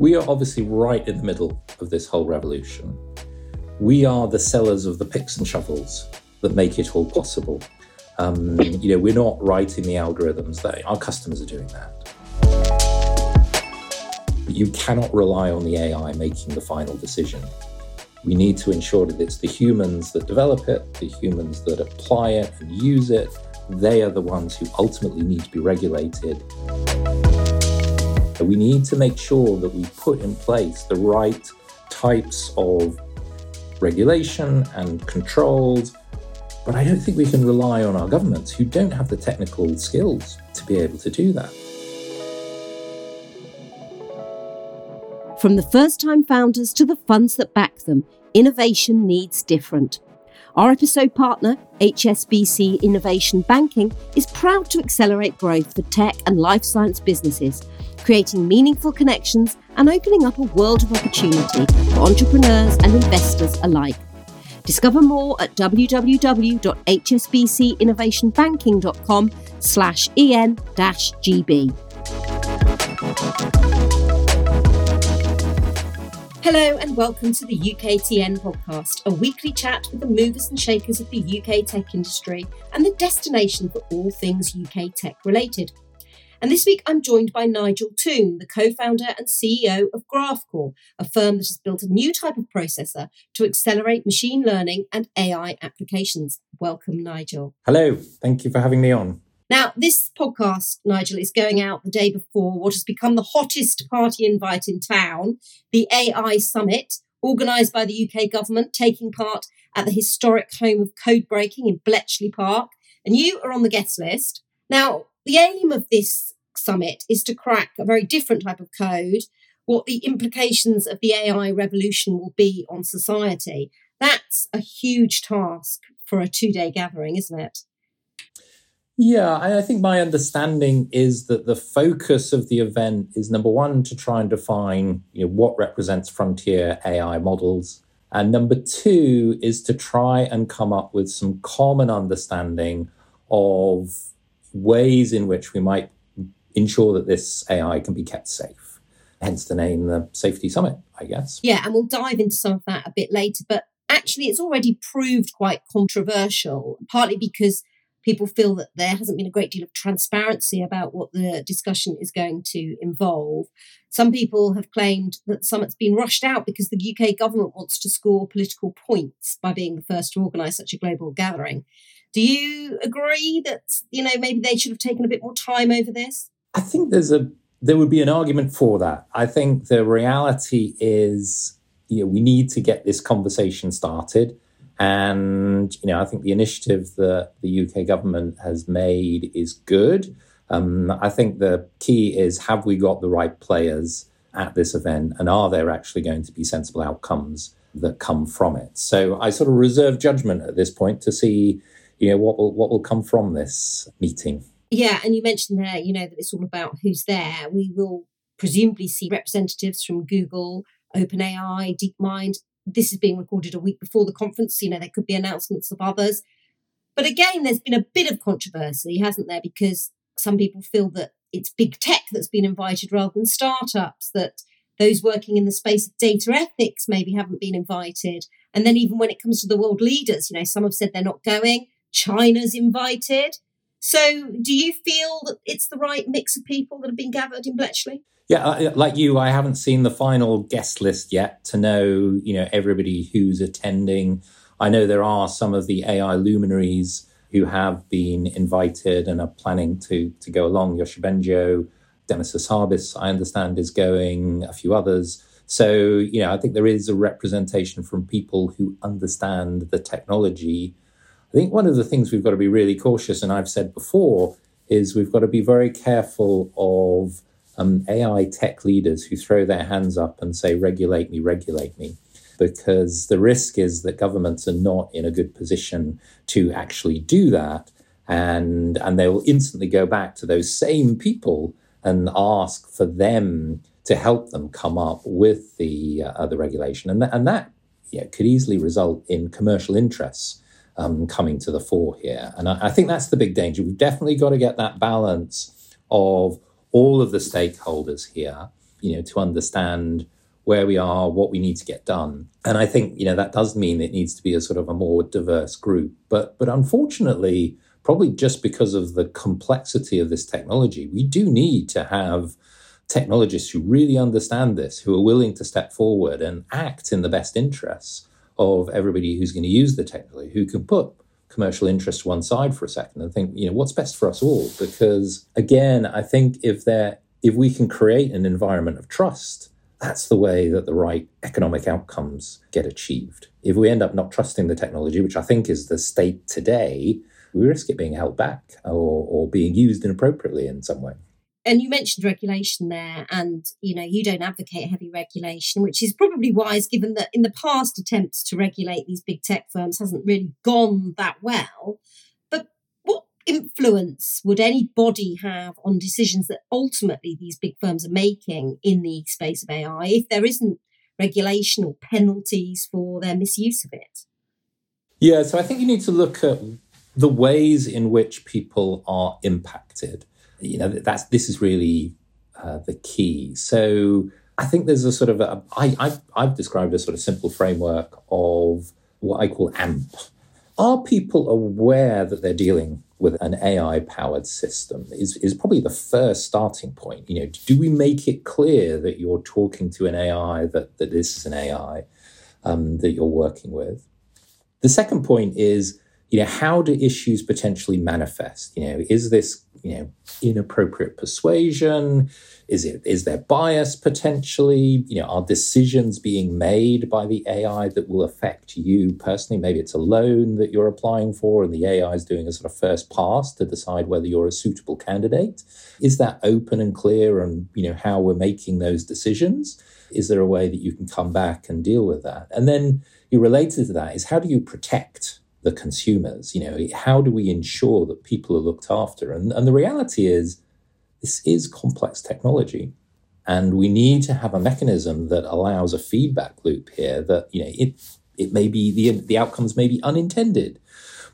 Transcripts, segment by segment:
We are obviously right in the middle of this whole revolution. We are the sellers of the picks and shovels that make it all possible. Um, you know, we're not writing the algorithms; that our customers are doing that. But you cannot rely on the AI making the final decision. We need to ensure that it's the humans that develop it, the humans that apply it and use it. They are the ones who ultimately need to be regulated. We need to make sure that we put in place the right types of regulation and controls. But I don't think we can rely on our governments who don't have the technical skills to be able to do that. From the first time founders to the funds that back them, innovation needs different. Our episode partner, HSBC Innovation Banking, is proud to accelerate growth for tech and life science businesses, creating meaningful connections and opening up a world of opportunity for entrepreneurs and investors alike. Discover more at www.hsbcinnovationbanking.com slash en-gb. Hello and welcome to the UKTN podcast, a weekly chat with the movers and shakers of the UK tech industry and the destination for all things UK tech related. And this week I'm joined by Nigel Toon, the co founder and CEO of GraphCore, a firm that has built a new type of processor to accelerate machine learning and AI applications. Welcome, Nigel. Hello, thank you for having me on. Now, this podcast, Nigel, is going out the day before what has become the hottest party invite in town, the AI Summit, organised by the UK government, taking part at the historic home of code breaking in Bletchley Park. And you are on the guest list. Now, the aim of this summit is to crack a very different type of code, what the implications of the AI revolution will be on society. That's a huge task for a two day gathering, isn't it? Yeah, I think my understanding is that the focus of the event is number one to try and define you know, what represents frontier AI models, and number two is to try and come up with some common understanding of ways in which we might ensure that this AI can be kept safe. Hence the name, the Safety Summit, I guess. Yeah, and we'll dive into some of that a bit later. But actually, it's already proved quite controversial, partly because people feel that there hasn't been a great deal of transparency about what the discussion is going to involve. Some people have claimed that the summit's been rushed out because the UK government wants to score political points by being the first to organise such a global gathering. Do you agree that you know maybe they should have taken a bit more time over this? I think there's a there would be an argument for that. I think the reality is you know, we need to get this conversation started. And, you know, I think the initiative that the UK government has made is good. Um, I think the key is have we got the right players at this event and are there actually going to be sensible outcomes that come from it? So I sort of reserve judgment at this point to see, you know, what will, what will come from this meeting. Yeah, and you mentioned there, you know, that it's all about who's there. We will presumably see representatives from Google, OpenAI, DeepMind, this is being recorded a week before the conference. You know, there could be announcements of others. But again, there's been a bit of controversy, hasn't there? Because some people feel that it's big tech that's been invited rather than startups, that those working in the space of data ethics maybe haven't been invited. And then even when it comes to the world leaders, you know, some have said they're not going, China's invited. So do you feel that it's the right mix of people that have been gathered in Bletchley? Yeah, like you, I haven't seen the final guest list yet to know, you know, everybody who's attending. I know there are some of the AI luminaries who have been invited and are planning to to go along. Yoshua Bengio, Demis Hassabis, I understand, is going. A few others. So, you know, I think there is a representation from people who understand the technology. I think one of the things we've got to be really cautious, and I've said before, is we've got to be very careful of um, AI tech leaders who throw their hands up and say, regulate me, regulate me. Because the risk is that governments are not in a good position to actually do that. And, and they will instantly go back to those same people and ask for them to help them come up with the, uh, the regulation. And, th- and that yeah, could easily result in commercial interests um, coming to the fore here. And I, I think that's the big danger. We've definitely got to get that balance of all of the stakeholders here you know, to understand where we are, what we need to get done. And I think, you know, that does mean it needs to be a sort of a more diverse group. But but unfortunately, probably just because of the complexity of this technology, we do need to have technologists who really understand this, who are willing to step forward and act in the best interests of everybody who's going to use the technology, who can put commercial interest to one side for a second and think, you know, what's best for us all? Because again, I think if there if we can create an environment of trust, that's the way that the right economic outcomes get achieved. If we end up not trusting the technology, which I think is the state today, we risk it being held back or, or being used inappropriately in some way and you mentioned regulation there and you know you don't advocate heavy regulation which is probably wise given that in the past attempts to regulate these big tech firms hasn't really gone that well. But what influence would any body have on decisions that ultimately these big firms are making in the space of ai if there isn't regulation or penalties for their misuse of it? Yeah so i think you need to look at the ways in which people are impacted you know that's this is really uh, the key. So I think there's a sort of a, I, I've, I've described a sort of simple framework of what I call AMP. Are people aware that they're dealing with an AI powered system? Is, is probably the first starting point. You know, do we make it clear that you're talking to an AI, that, that this is an AI um, that you're working with? The second point is, you know, how do issues potentially manifest? You know, is this you know inappropriate persuasion? Is it is there bias potentially? You know are decisions being made by the ai that will affect you personally? Maybe it's a loan that you're applying for and the ai is doing a sort of first pass to decide whether you're a suitable candidate. Is that open and clear and you know how we're making those decisions? Is there a way that you can come back and deal with that? And then you related to that is how do you protect the consumers. You know, how do we ensure that people are looked after? And, and the reality is, this is complex technology. And we need to have a mechanism that allows a feedback loop here that, you know, it, it may be the, the outcomes may be unintended.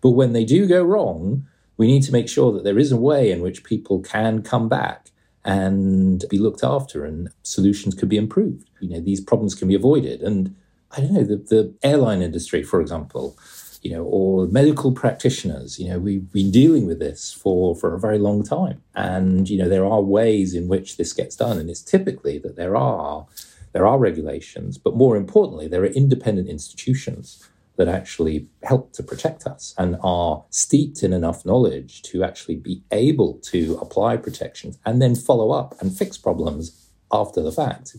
But when they do go wrong, we need to make sure that there is a way in which people can come back and be looked after and solutions could be improved. You know, these problems can be avoided. And I don't know, the, the airline industry, for example, you know, or medical practitioners. You know, we've been dealing with this for, for a very long time. And, you know, there are ways in which this gets done. And it's typically that there are there are regulations, but more importantly, there are independent institutions that actually help to protect us and are steeped in enough knowledge to actually be able to apply protections and then follow up and fix problems after the fact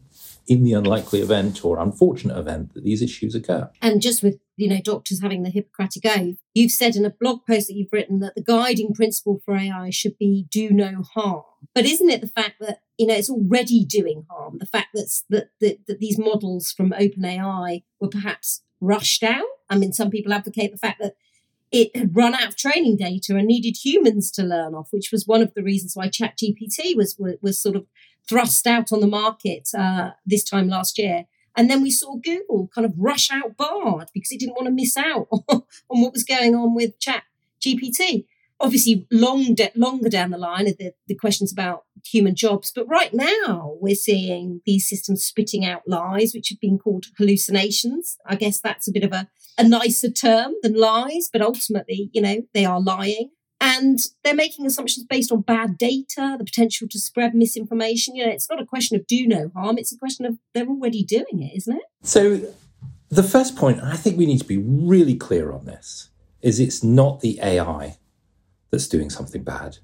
in the unlikely event or unfortunate event that these issues occur. And just with you know doctors having the Hippocratic oath, you've said in a blog post that you've written that the guiding principle for AI should be do no harm. But isn't it the fact that you know it's already doing harm? The fact that's, that that, that these models from OpenAI were perhaps rushed out. I mean, some people advocate the fact that it had run out of training data and needed humans to learn off, which was one of the reasons why ChatGPT was was, was sort of thrust out on the market uh, this time last year. And then we saw Google kind of rush out Bard because it didn't want to miss out on what was going on with Chat GPT. Obviously, long de- longer down the line are the, the questions about human jobs. But right now, we're seeing these systems spitting out lies, which have been called hallucinations. I guess that's a bit of a, a nicer term than lies, but ultimately, you know, they are lying and they're making assumptions based on bad data, the potential to spread misinformation. You know, it's not a question of do no harm, it's a question of they're already doing it, isn't it? So, the first point, I think we need to be really clear on this, is it's not the AI that's doing something bad.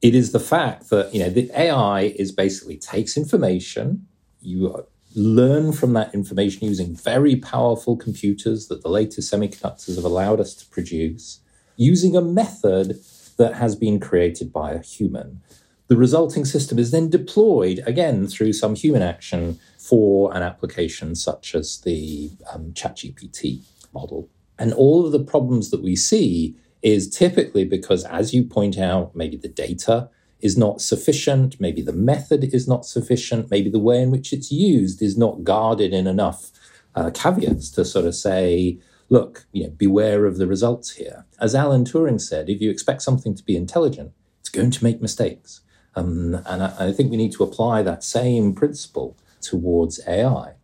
It is the fact that, you know, the AI is basically takes information, you learn from that information using very powerful computers that the latest semiconductors have allowed us to produce using a method that has been created by a human. The resulting system is then deployed again through some human action for an application such as the um, ChatGPT model. And all of the problems that we see is typically because, as you point out, maybe the data is not sufficient, maybe the method is not sufficient, maybe the way in which it's used is not guarded in enough uh, caveats to sort of say, look, you know, beware of the results here. As Alan Turing said, if you expect something to be intelligent, it's going to make mistakes. Um, and I, I think we need to apply that same principle towards AI.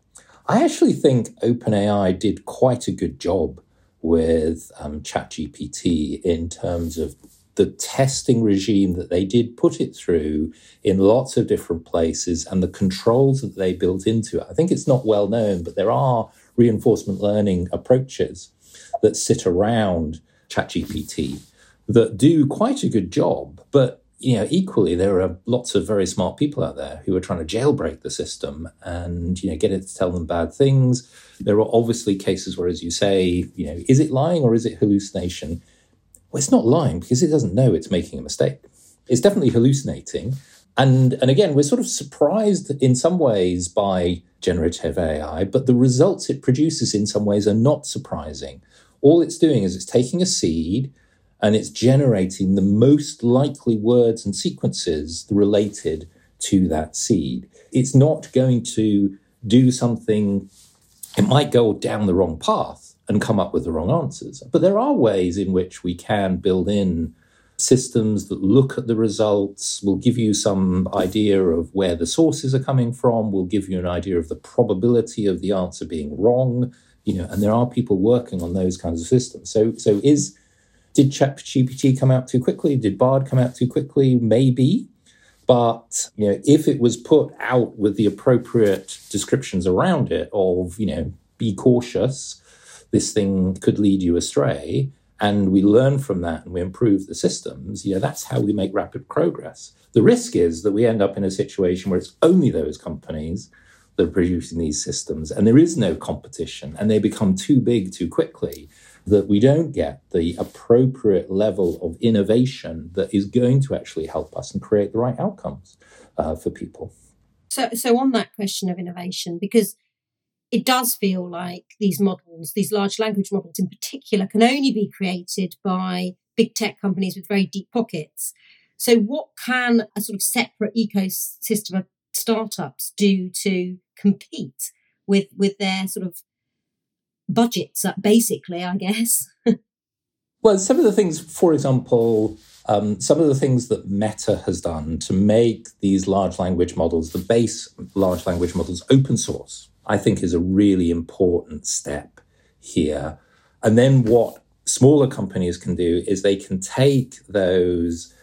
I actually think OpenAI did quite a good job with um, ChatGPT in terms of the testing regime that they did put it through in lots of different places and the controls that they built into it. I think it's not well known, but there are reinforcement learning approaches that sit around ChatGPT that do quite a good job. But you know, equally, there are lots of very smart people out there who are trying to jailbreak the system and you know get it to tell them bad things. There are obviously cases where, as you say, you know, is it lying or is it hallucination? Well, it's not lying because it doesn't know it's making a mistake. It's definitely hallucinating. And, and again, we're sort of surprised in some ways by generative AI, but the results it produces in some ways are not surprising. All it's doing is it's taking a seed and it's generating the most likely words and sequences related to that seed. It's not going to do something, it might go down the wrong path and come up with the wrong answers. But there are ways in which we can build in systems that look at the results, will give you some idea of where the sources are coming from, will give you an idea of the probability of the answer being wrong, you know, and there are people working on those kinds of systems. So so is did ChatGPT come out too quickly? Did Bard come out too quickly? Maybe. But you know, if it was put out with the appropriate descriptions around it of, you know, be cautious, this thing could lead you astray and we learn from that and we improve the systems, you know, that's how we make rapid progress. The risk is that we end up in a situation where it's only those companies that are producing these systems and there is no competition and they become too big too quickly that we don't get the appropriate level of innovation that is going to actually help us and create the right outcomes uh, for people. So, so on that question of innovation, because it does feel like these models, these large language models in particular, can only be created by big tech companies with very deep pockets. So, what can a sort of separate ecosystem of startups do to compete with with their sort of budgets? Basically, I guess. well, some of the things, for example, um, some of the things that Meta has done to make these large language models, the base large language models, open source. I think is a really important step here. And then what smaller companies can do is they can take those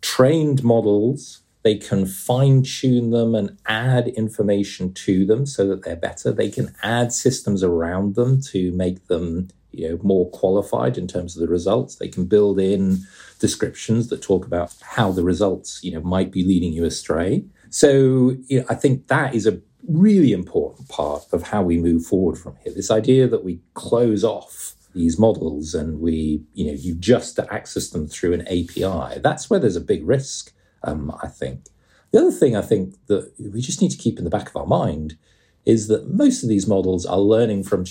trained models, they can fine tune them and add information to them so that they're better. They can add systems around them to make them you know more qualified in terms of the results they can build in descriptions that talk about how the results you know might be leading you astray so you know, i think that is a really important part of how we move forward from here. This idea that we close off these models and we, you know, you just access them through an API. That's where there's a big risk, um, I think. The other thing I think that we just need to keep in the back of our mind is that most of these models are learning from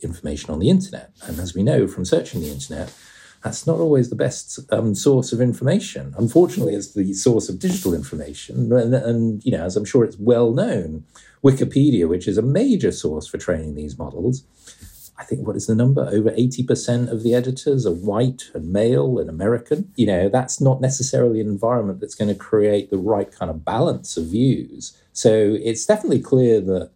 information on the internet. And as we know from searching the internet, that's not always the best um, source of information. Unfortunately, it's the source of digital information. And, and, you know, as I'm sure it's well known, Wikipedia, which is a major source for training these models, I think what is the number? Over 80% of the editors are white and male and American. You know, that's not necessarily an environment that's going to create the right kind of balance of views. So it's definitely clear that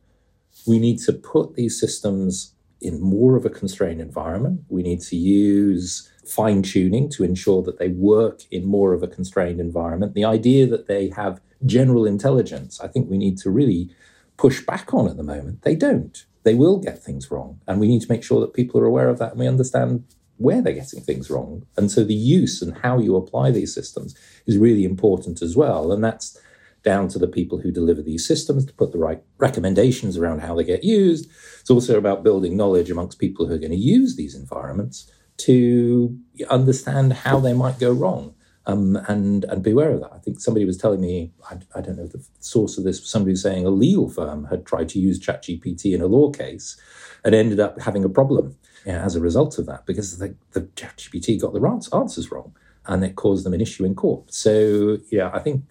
we need to put these systems in more of a constrained environment. We need to use fine tuning to ensure that they work in more of a constrained environment. The idea that they have general intelligence, I think we need to really push back on at the moment. They don't. They will get things wrong. And we need to make sure that people are aware of that and we understand where they're getting things wrong. And so the use and how you apply these systems is really important as well. And that's down to the people who deliver these systems to put the right recommendations around how they get used. It's also about building knowledge amongst people who are going to use these environments to understand how they might go wrong um, and and beware of that. I think somebody was telling me, I, I don't know the source of this, somebody was saying a legal firm had tried to use ChatGPT in a law case and ended up having a problem as a result of that because the, the ChatGPT got the answers wrong and it caused them an issue in court. So yeah, I think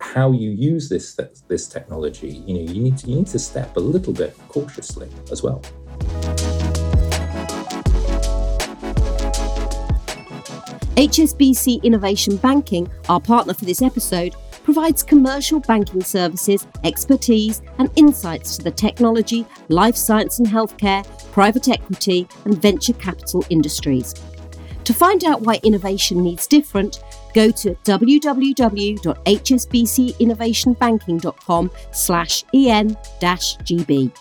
how you use this this technology, you know, you need to you need to step a little bit cautiously as well. HSBC Innovation Banking, our partner for this episode, provides commercial banking services, expertise, and insights to the technology, life science and healthcare, private equity, and venture capital industries. To find out why innovation needs different, go to www.hsbcinnovationbanking.com slash en-gb.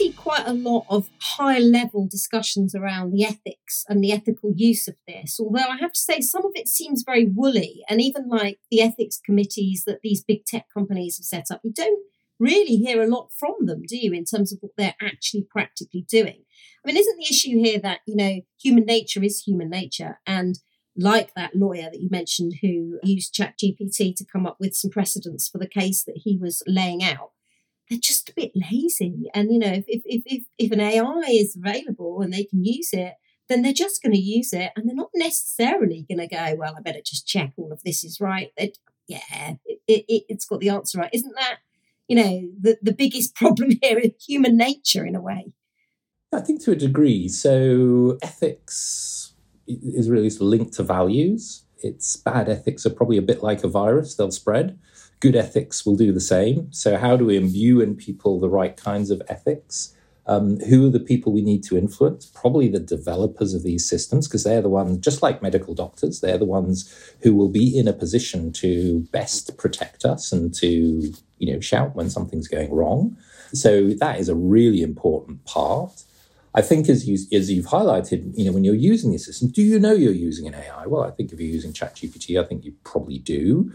See quite a lot of high level discussions around the ethics and the ethical use of this. Although I have to say, some of it seems very woolly. And even like the ethics committees that these big tech companies have set up, you don't really hear a lot from them, do you, in terms of what they're actually practically doing? I mean, isn't the issue here that, you know, human nature is human nature? And like that lawyer that you mentioned who used ChatGPT to come up with some precedents for the case that he was laying out they're just a bit lazy. And you know, if if if if an AI is available and they can use it, then they're just going to use it, and they're not necessarily going to go, well, I better just check all of this is right. It, yeah, it, it, it's got the answer right. Isn't that you know the the biggest problem here is human nature in a way? I think to a degree. So ethics is really linked to values. It's bad ethics are probably a bit like a virus; they'll spread good ethics will do the same. So, how do we imbue in people the right kinds of ethics? Um, who are the people we need to influence? Probably the developers of these systems, because they're the ones, just like medical doctors, they're the ones who will be in a position to best protect us and to, you know, shout when something's going wrong. So that is a really important part. I think as you as you've highlighted, you know, when you're using the system, do you know you're using an AI? Well, I think if you're using ChatGPT, I think you probably do.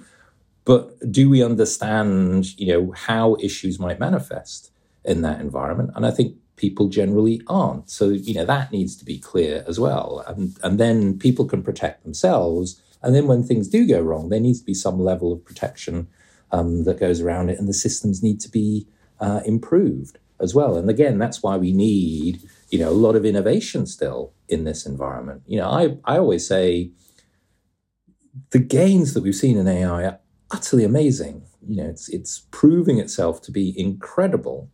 But do we understand, you know, how issues might manifest in that environment? And I think people generally aren't. So, you know, that needs to be clear as well. And, and then people can protect themselves. And then when things do go wrong, there needs to be some level of protection um, that goes around it. And the systems need to be uh, improved as well. And again, that's why we need, you know, a lot of innovation still in this environment. You know, I, I always say the gains that we've seen in AI utterly amazing. You know, it's it's proving itself to be incredible.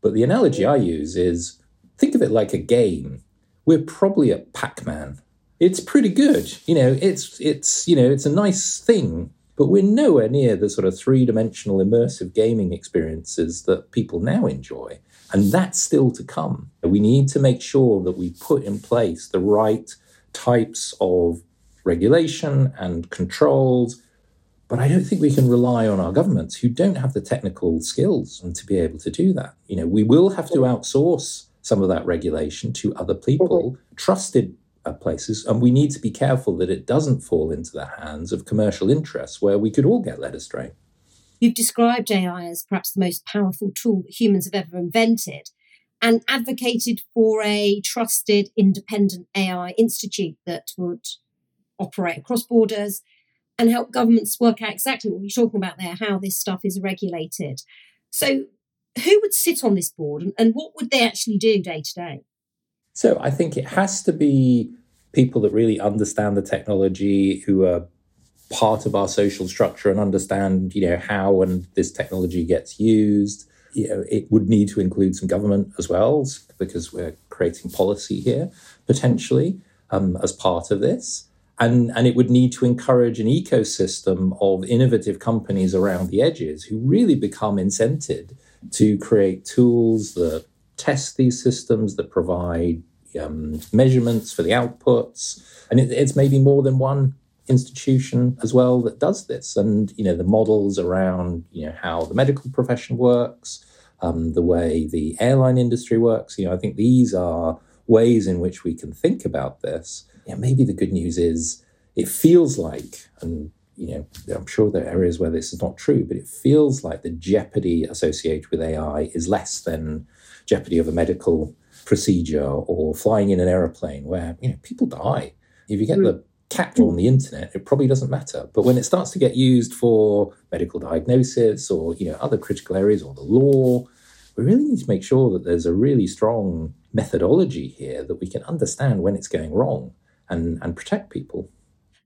But the analogy I use is think of it like a game. We're probably at Pac-Man. It's pretty good. You know, it's it's you know, it's a nice thing, but we're nowhere near the sort of three-dimensional immersive gaming experiences that people now enjoy. And that's still to come. We need to make sure that we put in place the right types of regulation and controls but I don't think we can rely on our governments who don't have the technical skills and to be able to do that. You know, we will have to outsource some of that regulation to other people, mm-hmm. trusted uh, places, and we need to be careful that it doesn't fall into the hands of commercial interests where we could all get led astray. You've described AI as perhaps the most powerful tool that humans have ever invented and advocated for a trusted independent AI institute that would operate across borders and help governments work out exactly what you're talking about there, how this stuff is regulated. So, who would sit on this board and, and what would they actually do day to day? So, I think it has to be people that really understand the technology, who are part of our social structure and understand, you know, how and this technology gets used. You know, it would need to include some government as well, because we're creating policy here potentially um, as part of this and, and it would need to encourage an ecosystem of innovative companies around the edges who really become incented to create tools that test these systems, that provide um, measurements for the outputs. And it, it's maybe more than one institution as well that does this. And, you know, the models around, you know, how the medical profession works, um, the way the airline industry works, you know, I think these are ways in which we can think about this yeah, maybe the good news is it feels like, and you know, I'm sure there are areas where this is not true, but it feels like the jeopardy associated with AI is less than jeopardy of a medical procedure or flying in an aeroplane where you know people die. If you get the hmm. cat on the internet, it probably doesn't matter. But when it starts to get used for medical diagnosis or you know other critical areas or the law, we really need to make sure that there's a really strong methodology here that we can understand when it's going wrong and, and protect people.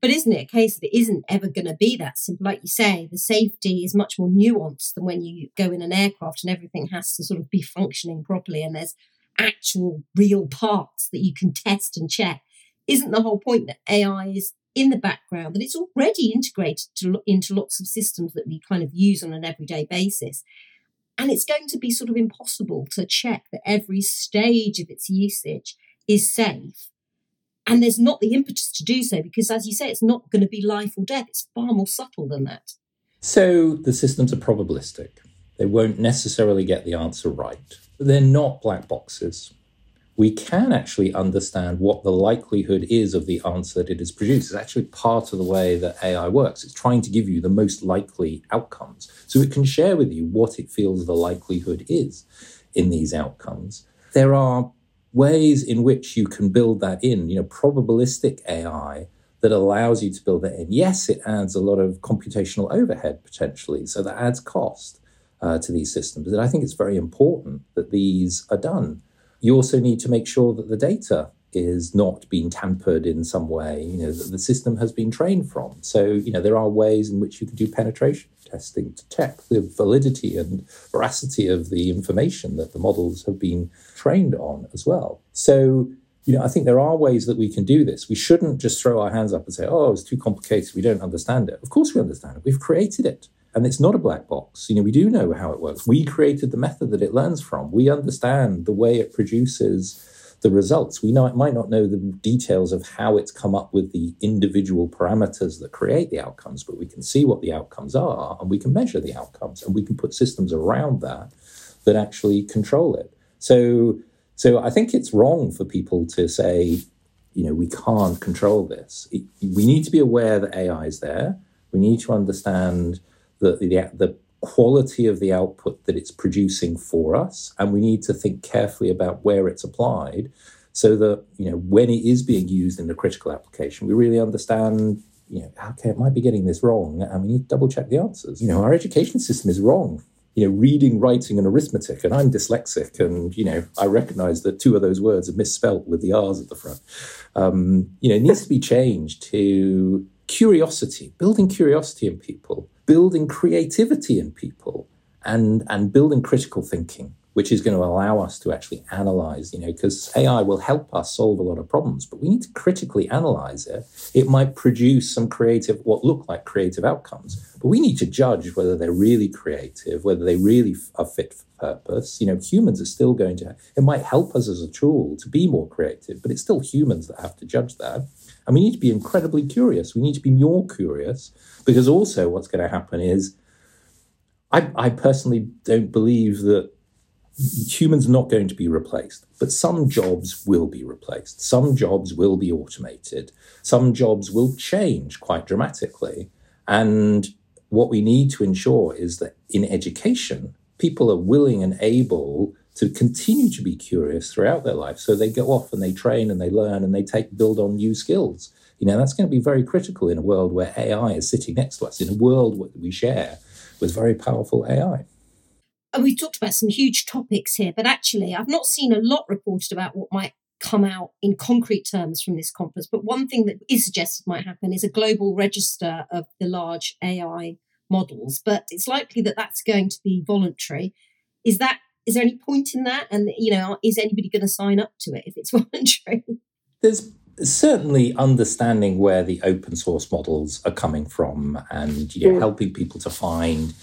But isn't it a case that it isn't ever going to be that simple? Like you say, the safety is much more nuanced than when you go in an aircraft and everything has to sort of be functioning properly and there's actual real parts that you can test and check. Isn't the whole point that AI is in the background, that it's already integrated to, into lots of systems that we kind of use on an everyday basis? And it's going to be sort of impossible to check that every stage of its usage is safe. And there's not the impetus to do so because, as you say, it's not going to be life or death. It's far more subtle than that. So the systems are probabilistic. They won't necessarily get the answer right. But they're not black boxes we can actually understand what the likelihood is of the answer that it has produced. It's actually part of the way that AI works. It's trying to give you the most likely outcomes. So it can share with you what it feels the likelihood is in these outcomes. There are ways in which you can build that in, you know, probabilistic AI that allows you to build that in. Yes, it adds a lot of computational overhead potentially, so that adds cost uh, to these systems. And I think it's very important that these are done you also need to make sure that the data is not being tampered in some way, you know, that the system has been trained from. So, you know, there are ways in which you can do penetration testing to check the validity and veracity of the information that the models have been trained on as well. So, you know, I think there are ways that we can do this. We shouldn't just throw our hands up and say, oh, it's too complicated. We don't understand it. Of course we understand it. We've created it. And it's not a black box. You know, we do know how it works. We created the method that it learns from. We understand the way it produces the results. We not, might not know the details of how it's come up with the individual parameters that create the outcomes, but we can see what the outcomes are and we can measure the outcomes and we can put systems around that that actually control it. So, so I think it's wrong for people to say, you know, we can't control this. It, we need to be aware that AI is there. We need to understand the, the, the quality of the output that it's producing for us. And we need to think carefully about where it's applied so that, you know, when it is being used in a critical application, we really understand, you know, okay, it might be getting this wrong and we need to double check the answers. You know, our education system is wrong. You know, reading, writing, and arithmetic. And I'm dyslexic, and you know, I recognise that two of those words are misspelt with the R's at the front. Um, you know, it needs to be changed to curiosity, building curiosity in people, building creativity in people, and, and building critical thinking, which is going to allow us to actually analyze, you know, because AI will help us solve a lot of problems, but we need to critically analyze it. It might produce some creative, what look like creative outcomes, but we need to judge whether they're really creative, whether they really are fit for purpose. You know, humans are still going to, it might help us as a tool to be more creative, but it's still humans that have to judge that. And we need to be incredibly curious. We need to be more curious because also what's going to happen is I, I personally don't believe that humans are not going to be replaced, but some jobs will be replaced. Some jobs will be automated. Some jobs will change quite dramatically. And what we need to ensure is that in education, people are willing and able to continue to be curious throughout their life. So they go off and they train and they learn and they take build on new skills. You know, that's going to be very critical in a world where AI is sitting next to us, in a world that we share with very powerful AI. And we've talked about some huge topics here, but actually, I've not seen a lot reported about what might come out in concrete terms from this conference. But one thing that is suggested might happen is a global register of the large AI models. But it's likely that that's going to be voluntary. Is that is there any point in that? And you know, is anybody going to sign up to it if it's voluntary? There's certainly understanding where the open source models are coming from, and you know, mm. helping people to find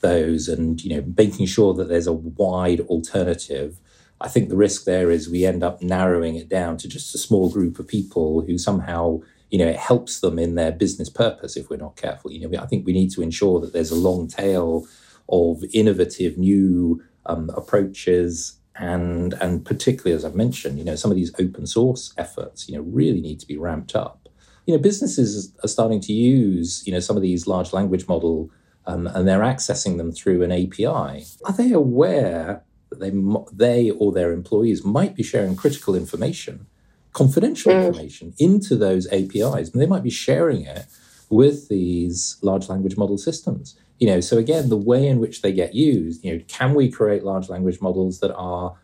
those, and you know, making sure that there's a wide alternative. I think the risk there is we end up narrowing it down to just a small group of people who somehow you know it helps them in their business purpose if we're not careful you know i think we need to ensure that there's a long tail of innovative new um, approaches and and particularly as I've mentioned, you know, some of these open source efforts, you know, really need to be ramped up. You know, businesses are starting to use, you know, some of these large language model, um, and they're accessing them through an API. Are they aware that they they or their employees might be sharing critical information, confidential mm. information into those APIs, and they might be sharing it with these large language model systems? You know so again the way in which they get used you know can we create large language models that are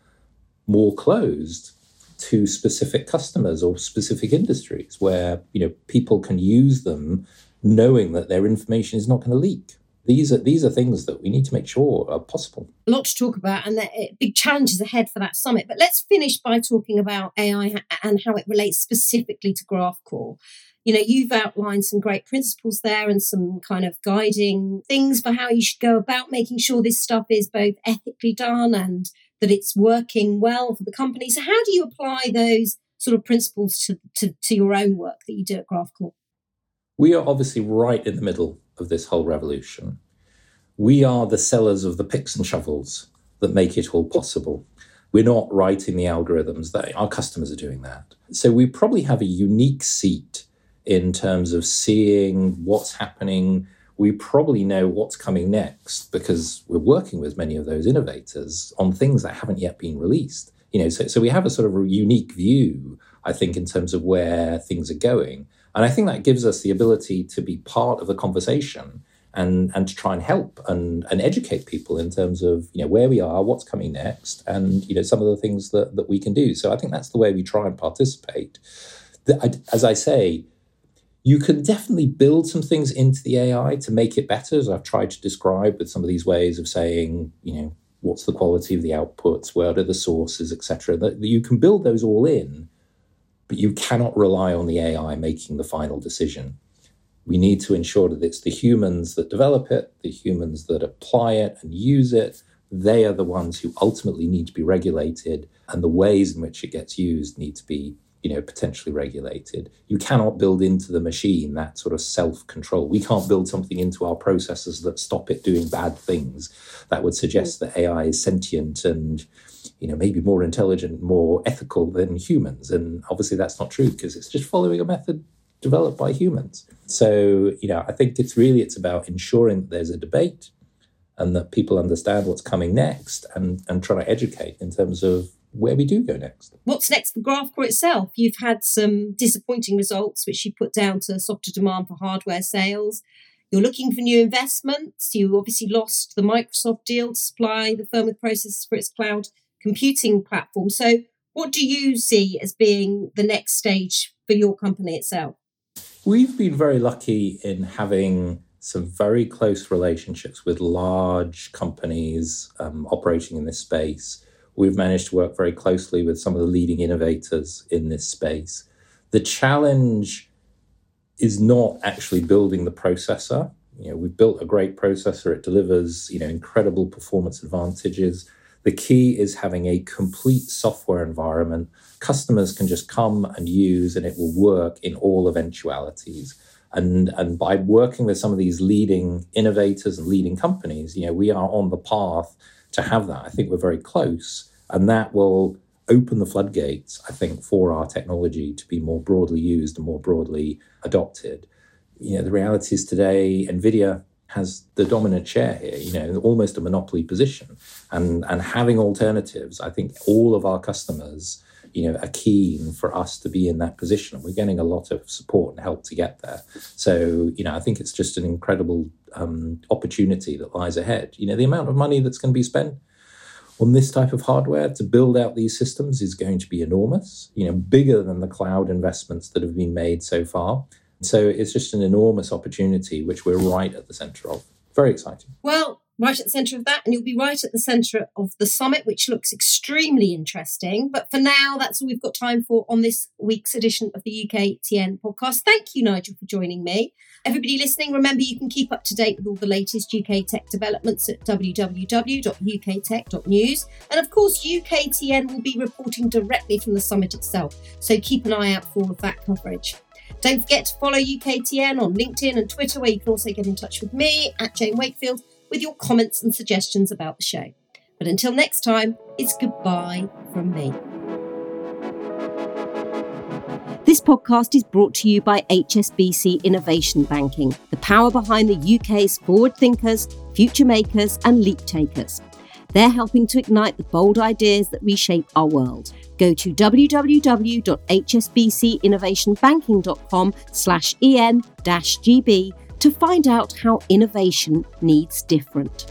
more closed to specific customers or specific industries where you know people can use them knowing that their information is not going to leak these are these are things that we need to make sure are possible. A lot to talk about, and eh, big challenges ahead for that summit. But let's finish by talking about AI and how it relates specifically to GraphCore. You know, you've outlined some great principles there and some kind of guiding things for how you should go about making sure this stuff is both ethically done and that it's working well for the company. So, how do you apply those sort of principles to, to, to your own work that you do at GraphCore? We are obviously right in the middle of this whole revolution. We are the sellers of the picks and shovels that make it all possible. We're not writing the algorithms, that our customers are doing that. So we probably have a unique seat in terms of seeing what's happening. We probably know what's coming next because we're working with many of those innovators on things that haven't yet been released. You know, so, so we have a sort of a unique view, I think, in terms of where things are going. And I think that gives us the ability to be part of the conversation and and to try and help and and educate people in terms of you know where we are, what's coming next, and you know some of the things that that we can do. So I think that's the way we try and participate. The, as I say, you can definitely build some things into the AI to make it better, as I've tried to describe with some of these ways of saying, you know, what's the quality of the outputs, where are the sources, etc. That you can build those all in but you cannot rely on the AI making the final decision. We need to ensure that it's the humans that develop it, the humans that apply it and use it. They are the ones who ultimately need to be regulated, and the ways in which it gets used need to be you know potentially regulated you cannot build into the machine that sort of self-control we can't build something into our processes that stop it doing bad things that would suggest mm. that ai is sentient and you know, maybe more intelligent, more ethical than humans. And obviously that's not true because it's just following a method developed by humans. So, you know, I think it's really it's about ensuring that there's a debate and that people understand what's coming next and, and trying to educate in terms of where we do go next. What's next for GraphCore itself? You've had some disappointing results, which you put down to softer demand for hardware sales. You're looking for new investments. You obviously lost the Microsoft deal to supply the firm with for its cloud computing platform. So, what do you see as being the next stage for your company itself? We've been very lucky in having some very close relationships with large companies um, operating in this space. We've managed to work very closely with some of the leading innovators in this space. The challenge is not actually building the processor. You know, we've built a great processor. It delivers, you know, incredible performance advantages. The key is having a complete software environment. Customers can just come and use, and it will work in all eventualities. And, and by working with some of these leading innovators and leading companies, you know, we are on the path to have that. I think we're very close, and that will open the floodgates, I think, for our technology to be more broadly used and more broadly adopted. You know, the reality is today, NVIDIA has the dominant share here, you know, almost a monopoly position. And and having alternatives, I think all of our customers, you know, are keen for us to be in that position. We're getting a lot of support and help to get there. So, you know, I think it's just an incredible um, opportunity that lies ahead. You know, the amount of money that's going to be spent on this type of hardware to build out these systems is going to be enormous, you know, bigger than the cloud investments that have been made so far. So it's just an enormous opportunity, which we're right at the center of. Very exciting. Well, right at the center of that, and you'll be right at the center of the summit, which looks extremely interesting. But for now, that's all we've got time for on this week's edition of the UKTN podcast. Thank you, Nigel, for joining me. Everybody listening, remember you can keep up to date with all the latest UK tech developments at www.uktech.news. And of course, UKTN will be reporting directly from the summit itself. So keep an eye out for all of that coverage. Don't forget to follow UKTN on LinkedIn and Twitter, where you can also get in touch with me at Jane Wakefield with your comments and suggestions about the show. But until next time, it's goodbye from me. This podcast is brought to you by HSBC Innovation Banking, the power behind the UK's forward thinkers, future makers, and leap takers. They're helping to ignite the bold ideas that reshape our world. Go to www.hsbcinnovationbanking.com slash en-gb to find out how innovation needs different.